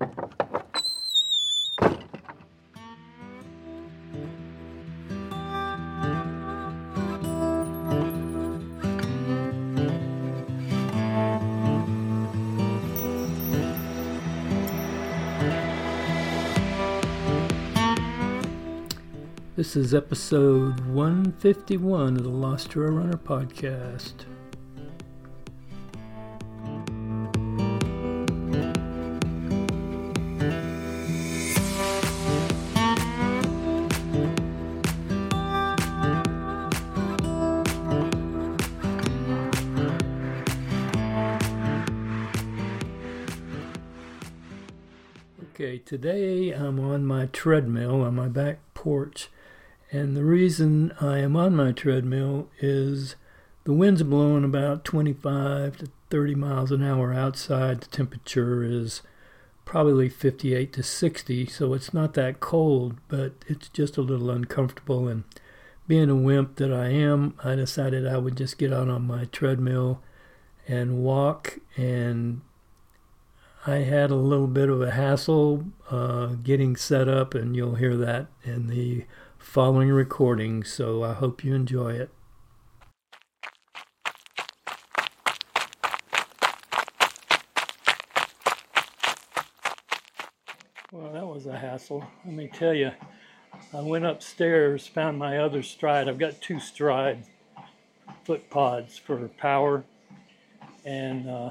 This is episode 151 of the Lost Trail Runner podcast. Okay, today I'm on my treadmill on my back porch and the reason I am on my treadmill is the wind's blowing about 25 to 30 miles an hour outside. The temperature is probably 58 to 60, so it's not that cold, but it's just a little uncomfortable. And being a wimp that I am, I decided I would just get out on my treadmill and walk. And I had a little bit of a hassle uh, getting set up, and you'll hear that in the following recording, so I hope you enjoy it. Well, that was a hassle. Let me tell you, I went upstairs, found my other stride. I've got two stride foot pods for power, and uh,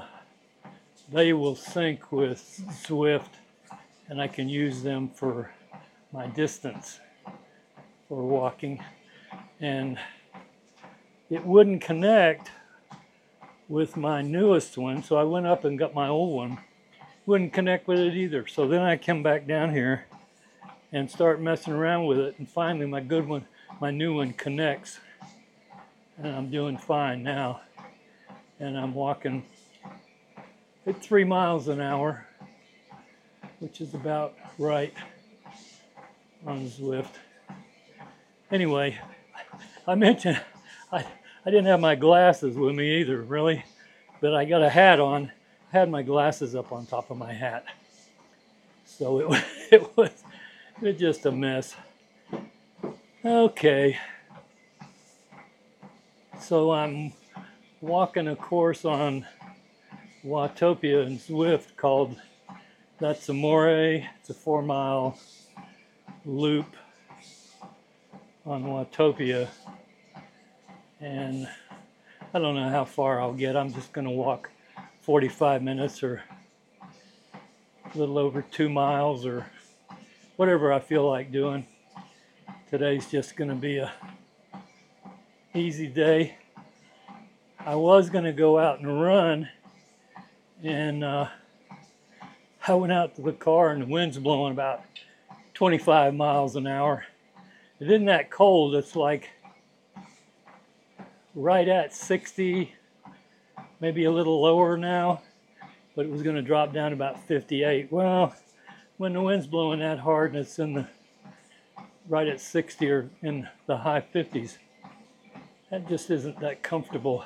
they will sync with Zwift and I can use them for my distance for walking, and it wouldn't connect with my newest one, so I went up and got my old one. Wouldn't connect with it either. So then I come back down here and start messing around with it, and finally my good one, my new one connects, and I'm doing fine now. And I'm walking at three miles an hour, which is about right on Zwift anyway, I mentioned I, I didn't have my glasses with me either, really, but I got a hat on. I had my glasses up on top of my hat. So it, it was it was just a mess. Okay. So I'm walking a course on Watopia and Zwift called That's Amore. It's a four mile loop on Watopia. And I don't know how far I'll get. I'm just going to walk 45 minutes or a little over two miles or whatever I feel like doing. Today's just going to be a easy day. I was going to go out and run, and uh, I went out to the car, and the wind's blowing about 25 miles an hour. It isn't that cold. It's like right at 60, maybe a little lower now, but it was going to drop down about 58. Well, when the wind's blowing that hard and it's in the right at 60 or in the high 50s, that just isn't that comfortable.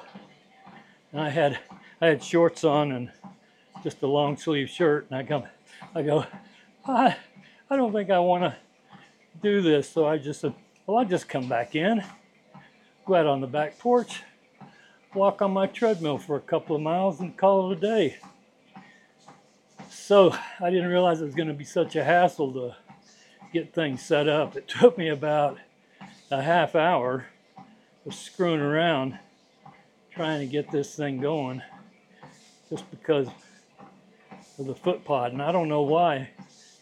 And I had I had shorts on and just a long sleeve shirt, and I come I go, I I don't think I want to do this. So I just said, well, I'll just come back in, go out on the back porch, walk on my treadmill for a couple of miles and call it a day. So I didn't realize it was going to be such a hassle to get things set up. It took me about a half hour of screwing around trying to get this thing going just because of the foot pod. And I don't know why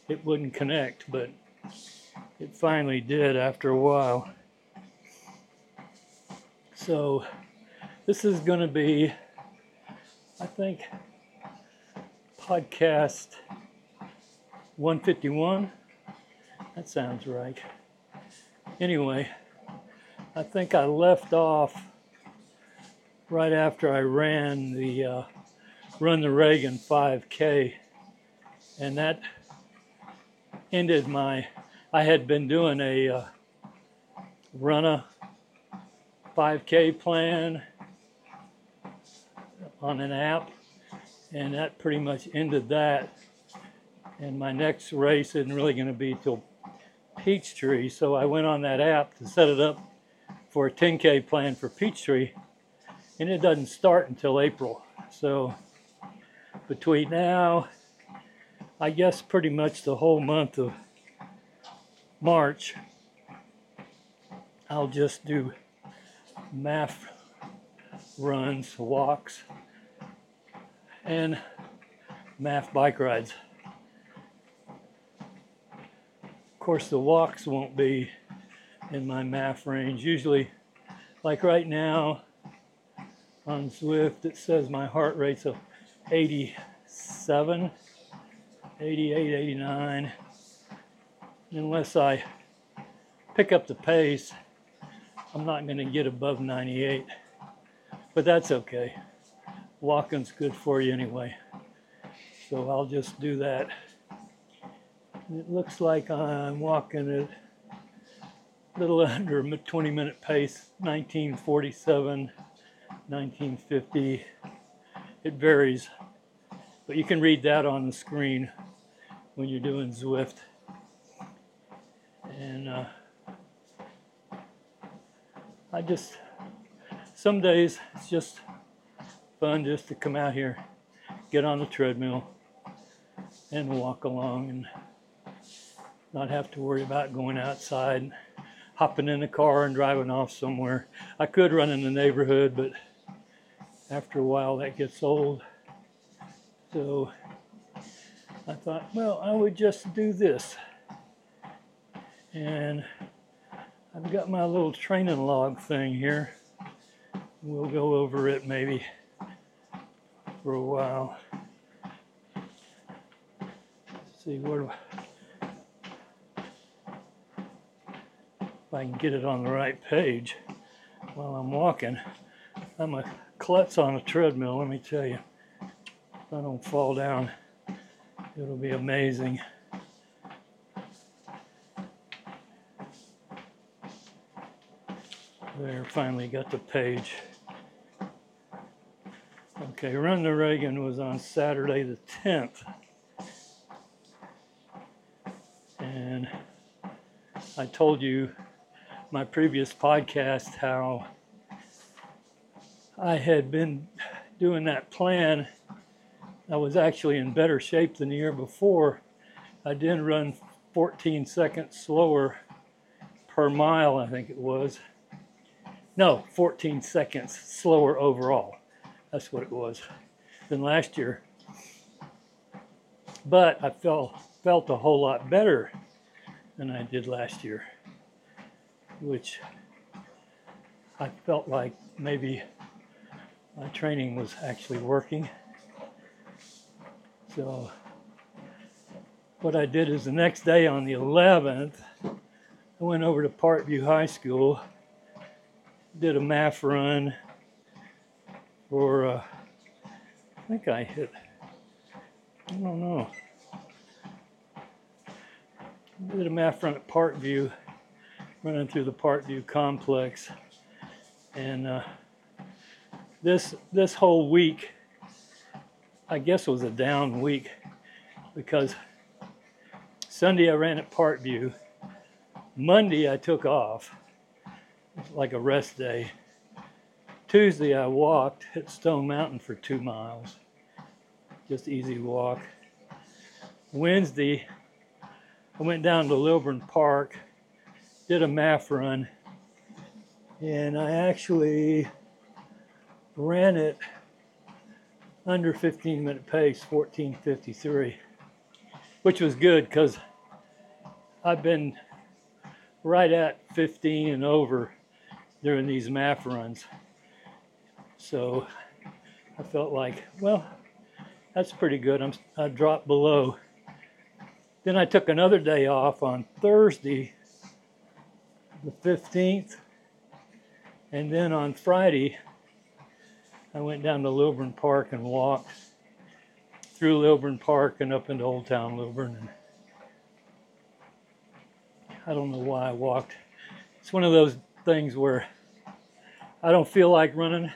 it wouldn't connect, but it finally did after a while. So this is going to be, I think, podcast 151. That sounds right. Anyway, I think I left off right after I ran the uh, Run the Reagan 5K, and that ended my I had been doing a uh, run a 5K plan on an app, and that pretty much ended that. And my next race isn't really going to be till Peachtree, so I went on that app to set it up for a 10K plan for Peachtree, and it doesn't start until April. So between now, I guess pretty much the whole month of March, I'll just do MAF runs, walks, and MAF bike rides. Of course, the walks won't be in my MAF range. Usually, like right now on Zwift, it says my heart rate's of 87, 88, 89. Unless I pick up the pace, I'm not going to get above 98. But that's okay. Walking's good for you anyway. So I'll just do that. It looks like I'm walking at a little under a 20 minute pace, 1947, 1950. It varies, but you can read that on the screen when you're doing Zwift. And uh, I just, some days it's just fun just to come out here, get on the treadmill, and walk along and not have to worry about going outside, hopping in the car and driving off somewhere. I could run in the neighborhood, but after a while that gets old. So I thought, well, I would just do this. And I've got my little training log thing here. We'll go over it maybe for a while. Let's see what if I can get it on the right page while I'm walking. I'm a klutz on a treadmill, let me tell you. If I don't fall down, it'll be amazing. There, finally got the page. Okay, Run to Reagan was on Saturday the 10th. And I told you my previous podcast how I had been doing that plan. I was actually in better shape than the year before. I did run 14 seconds slower per mile, I think it was. No, 14 seconds slower overall. That's what it was than last year. But I felt felt a whole lot better than I did last year, which I felt like maybe my training was actually working. So what I did is the next day on the 11th, I went over to Parkview High School did a MAF run for, uh, I think I hit, I don't know. Did a MAF run at Parkview, running through the Parkview complex. And uh, this, this whole week, I guess was a down week because Sunday I ran at Parkview. Monday I took off like a rest day. Tuesday, I walked at Stone Mountain for two miles, just easy walk. Wednesday, I went down to Lilburn Park, did a MAF run, and I actually ran it under 15 minute pace, 1453, which was good because I've been right at 15 and over during these MAF runs. So I felt like, well, that's pretty good. I'm, I dropped below. Then I took another day off on Thursday, the 15th. And then on Friday, I went down to Lilburn Park and walked through Lilburn Park and up into Old Town Lilburn. And I don't know why I walked. It's one of those things where I don't feel like running,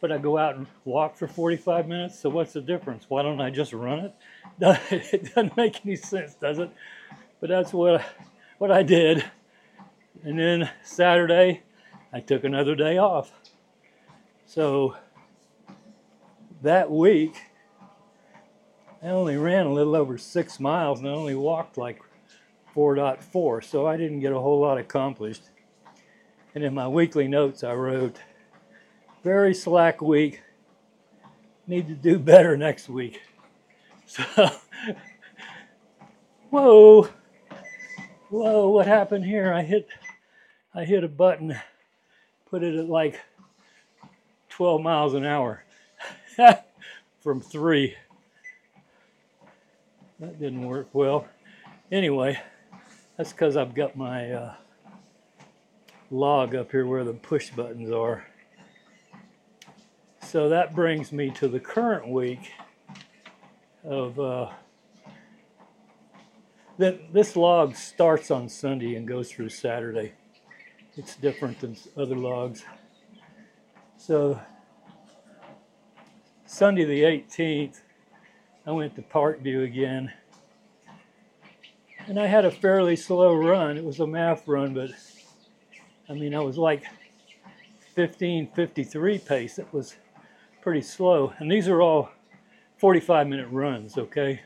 but I go out and walk for 45 minutes. So what's the difference? Why don't I just run it it doesn't make any sense, does it? But that's what what I did. And then Saturday, I took another day off. So that week, I only ran a little over six miles and I only walked like 4.4, so I didn't get a whole lot accomplished. And in my weekly notes, I wrote, very slack week, need to do better next week. So, whoa, whoa, what happened here? I hit, I hit a button, put it at like 12 miles an hour from three. That didn't work well. Anyway, that's because I've got my uh, log up here where the push buttons are. So that brings me to the current week of uh, that this log starts on Sunday and goes through Saturday. It's different than other logs. So Sunday the 18th, I went to Parkview again. And I had a fairly slow run. It was a MAF run, but I mean, I was like 1553 pace. It was pretty slow. And these are all 45 minute runs, okay?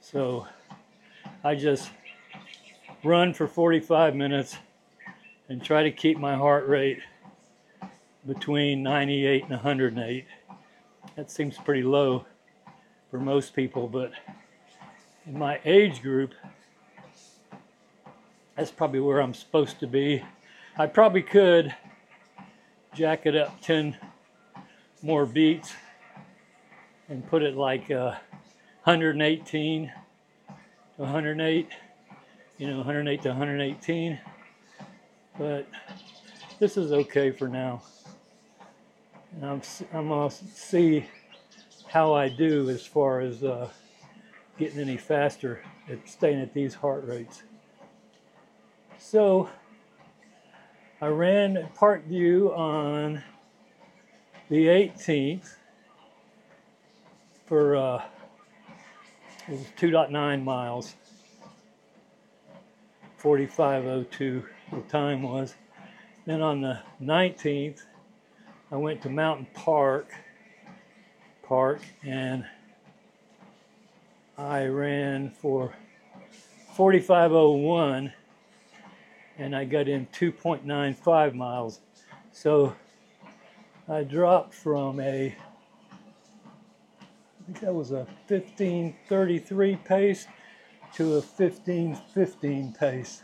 So I just run for 45 minutes and try to keep my heart rate between 98 and 108. That seems pretty low for most people, but in my age group, that's probably where I'm supposed to be. I probably could jack it up 10 more beats and put it like uh, 118 to 108, you know, 108 to 118. But this is okay for now. I'm, I'm going to see how I do as far as uh, getting any faster at staying at these heart rates. So I ran at Parkview on the 18th for uh, it was 2.9 miles, 45.02 the time was. Then on the 19th, I went to Mountain Park Park and I ran for 45.01 and I got in 2.95 miles. So I dropped from a, I think that was a 1533 pace to a 1515 pace.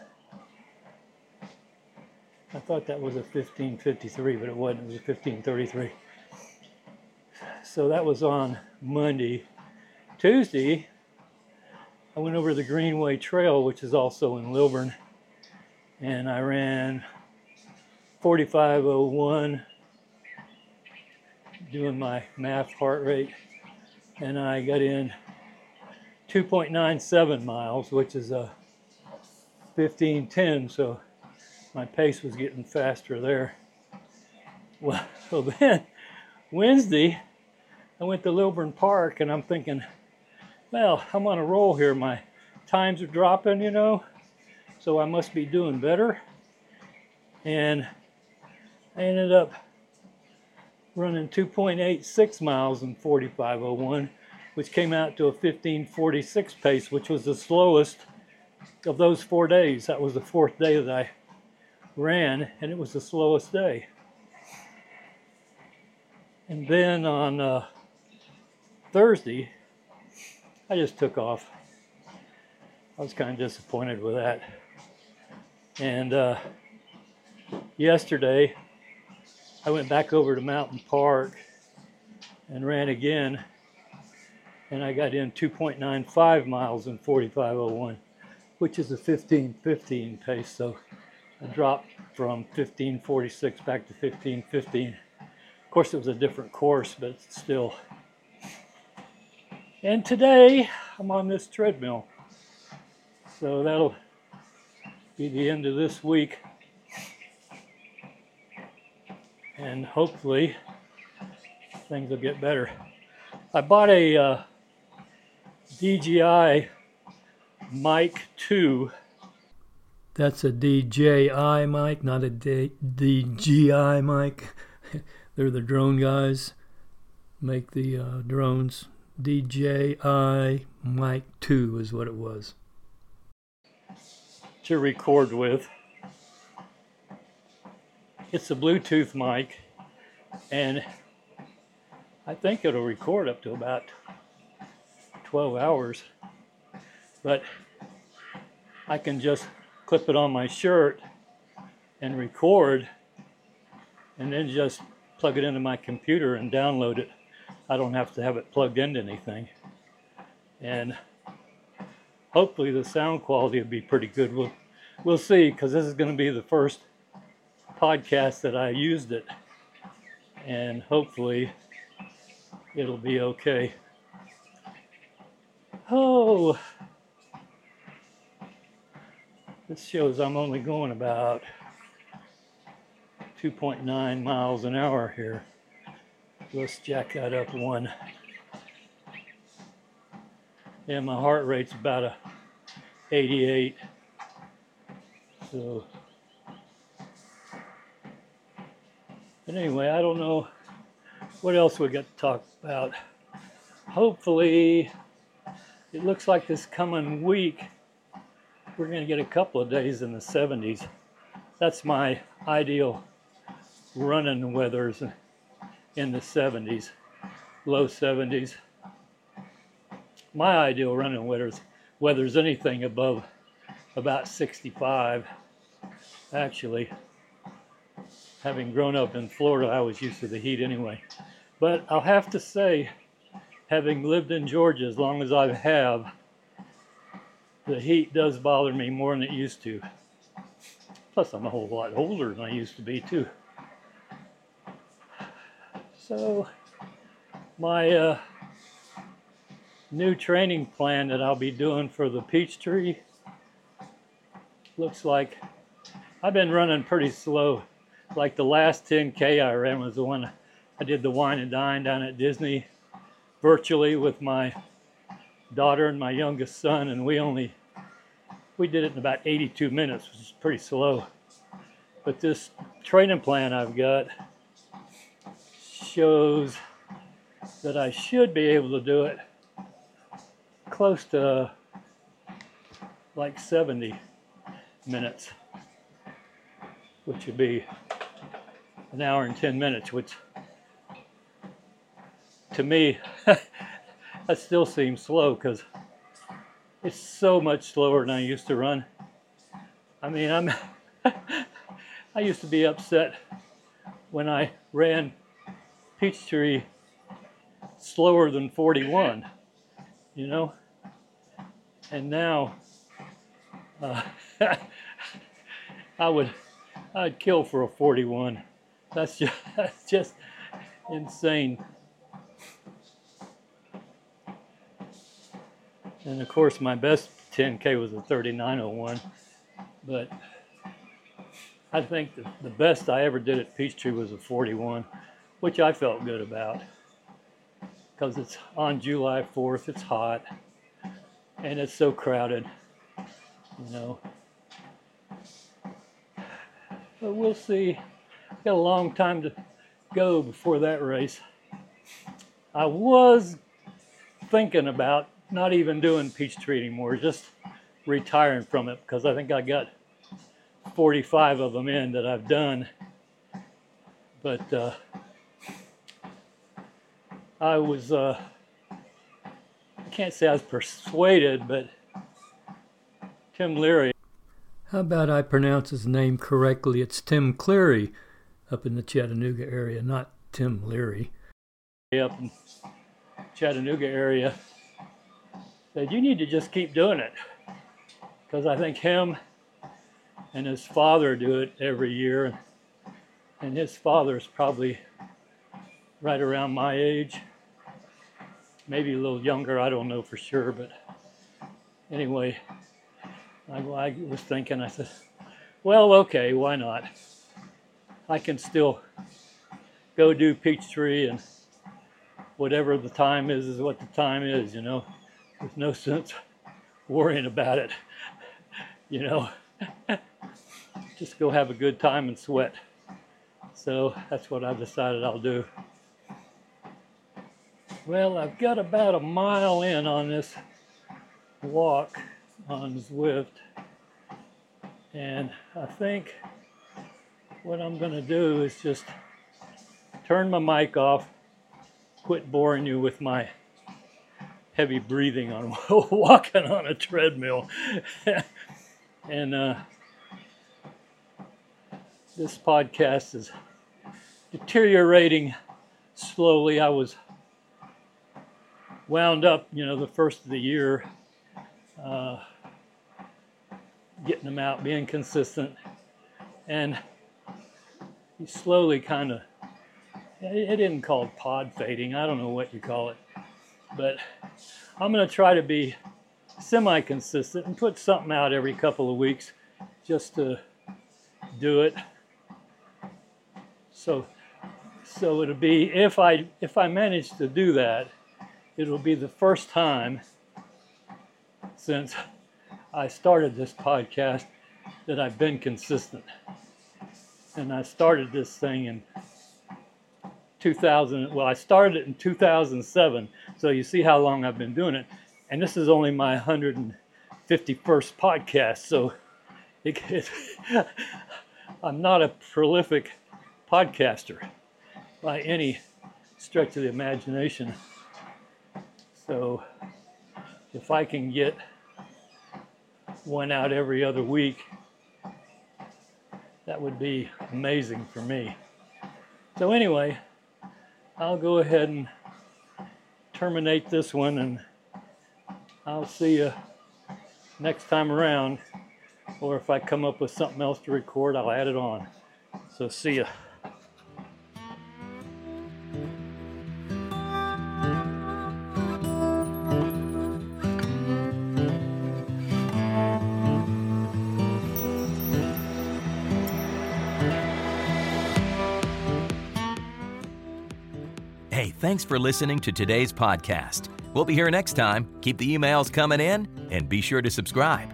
I thought that was a 1553, but it wasn't. It was a 1533. So that was on Monday. Tuesday, I went over the Greenway Trail, which is also in Lilburn, and I ran 4501 doing my MAF heart rate, and I got in 2.97 miles, which is a 1510. So my pace was getting faster there. Well, so then Wednesday, I went to Lilburn Park, and I'm thinking, well, I'm on a roll here. My times are dropping, you know, so I must be doing better. And I ended up running 2.86 miles in 4501, which came out to a 1546 pace, which was the slowest of those four days. That was the fourth day that I ran, and it was the slowest day. And then on uh, Thursday, I just took off. I was kind of disappointed with that. And uh, yesterday, I went back over to Mountain Park and ran again, and I got in 2.95 miles in 4501, which is a 1515 pace. So dropped from 1546 back to 1515. Of course, it was a different course, but still. And today, I'm on this treadmill. So that'll be the end of this week. and hopefully things will get better. I bought a uh, DJI Mic 2. That's a DJI mic, not a D- DGI mic. They're the drone guys, make the uh, drones. DJI Mic 2 is what it was. To record with. It's a Bluetooth mic, and I think it'll record up to about 12 hours. But I can just clip it on my shirt and record and then just plug it into my computer and download it. I don't have to have it plugged into anything. And hopefully the sound quality will be pretty good. We'll, we'll see because this is going to be the first podcast that I used it. And hopefully it'll be okay. Oh, this shows I'm only going about 2.9 miles an hour here. Let's jack that up one. And my heart rate's about a 88. So, but anyway, I don't know what else we got to talk about. Hopefully, it looks like this coming week we're going to get a couple of days in the 70s. That's my ideal running weathers in the 70s, low 70s. My ideal running weather's weather's anything above about 65. Actually, having grown up in Florida, I was used to the heat anyway. But I'll have to say, having lived in Georgia as long as I have, the heat does bother me more than it used to. Plus, I'm a whole lot older than I used to be, too. So, my uh, new training plan that I'll be doing for the Peachtree looks like I've been running pretty slow. Like the last 10K I ran was the one I did the wine and dine down at Disney virtually with my daughter and my youngest son, and we only we did it in about 82 minutes, which is pretty slow. But this training plan I've got shows that I should be able to do it close to like 70 minutes, which would be an hour and 10 minutes, which to me, that still seems slow because it's so much slower than I used to run. I mean, I'm I used to be upset when I ran Peachtree slower than 41, you know? And now uh, I would I'd kill for a 41. That's just that's just insane. And of course, my best 10K was a 3901. But I think the, the best I ever did at Peachtree was a 41, which I felt good about. Because it's on July 4th, it's hot, and it's so crowded, you know. But we'll see. Got a long time to go before that race. I was thinking about not even doing Peachtree anymore, just retiring from it because I think I got 45 of them in that I've done. But uh, I was, uh, I can't say I was persuaded, but Tim Leary. How about I pronounce his name correctly? It's Tim Cleary up in the Chattanooga area, not Tim Leary. Up in Chattanooga area said, You need to just keep doing it. Because I think him and his father do it every year. And his father is probably right around my age, maybe a little younger, I don't know for sure. But anyway, I, I was thinking, I said, Well, okay, why not? I can still go do Peachtree and whatever the time is, is what the time is, you know there's no sense worrying about it. You know, just go have a good time and sweat. So that's what I've decided I'll do. Well, I've got about a mile in on this walk on Zwift, and I think what I'm going to do is just turn my mic off, quit boring you with my heavy breathing on walking on a treadmill. and uh, this podcast is deteriorating slowly. I was wound up, you know, the first of the year, uh, getting them out, being consistent, and slowly kind of, it isn't called pod fading, I don't know what you call it, but I'm going to try to be semi consistent and put something out every couple of weeks just to do it. So, so it'll be if I if I manage to do that, it'll be the first time since I started this podcast that I've been consistent. And I started this thing in 2000. Well, I started it in 2007. So you see how long I've been doing it. And this is only my 151st podcast. So it, it, I'm not a prolific podcaster by any stretch of the imagination. So if I can get one out every other week, that would be amazing for me. So anyway, I'll go ahead and terminate this one and I'll see you next time around. Or if I come up with something else to record, I'll add it on. So see ya. Thanks for listening to today's podcast. We'll be here next time. Keep the emails coming in and be sure to subscribe.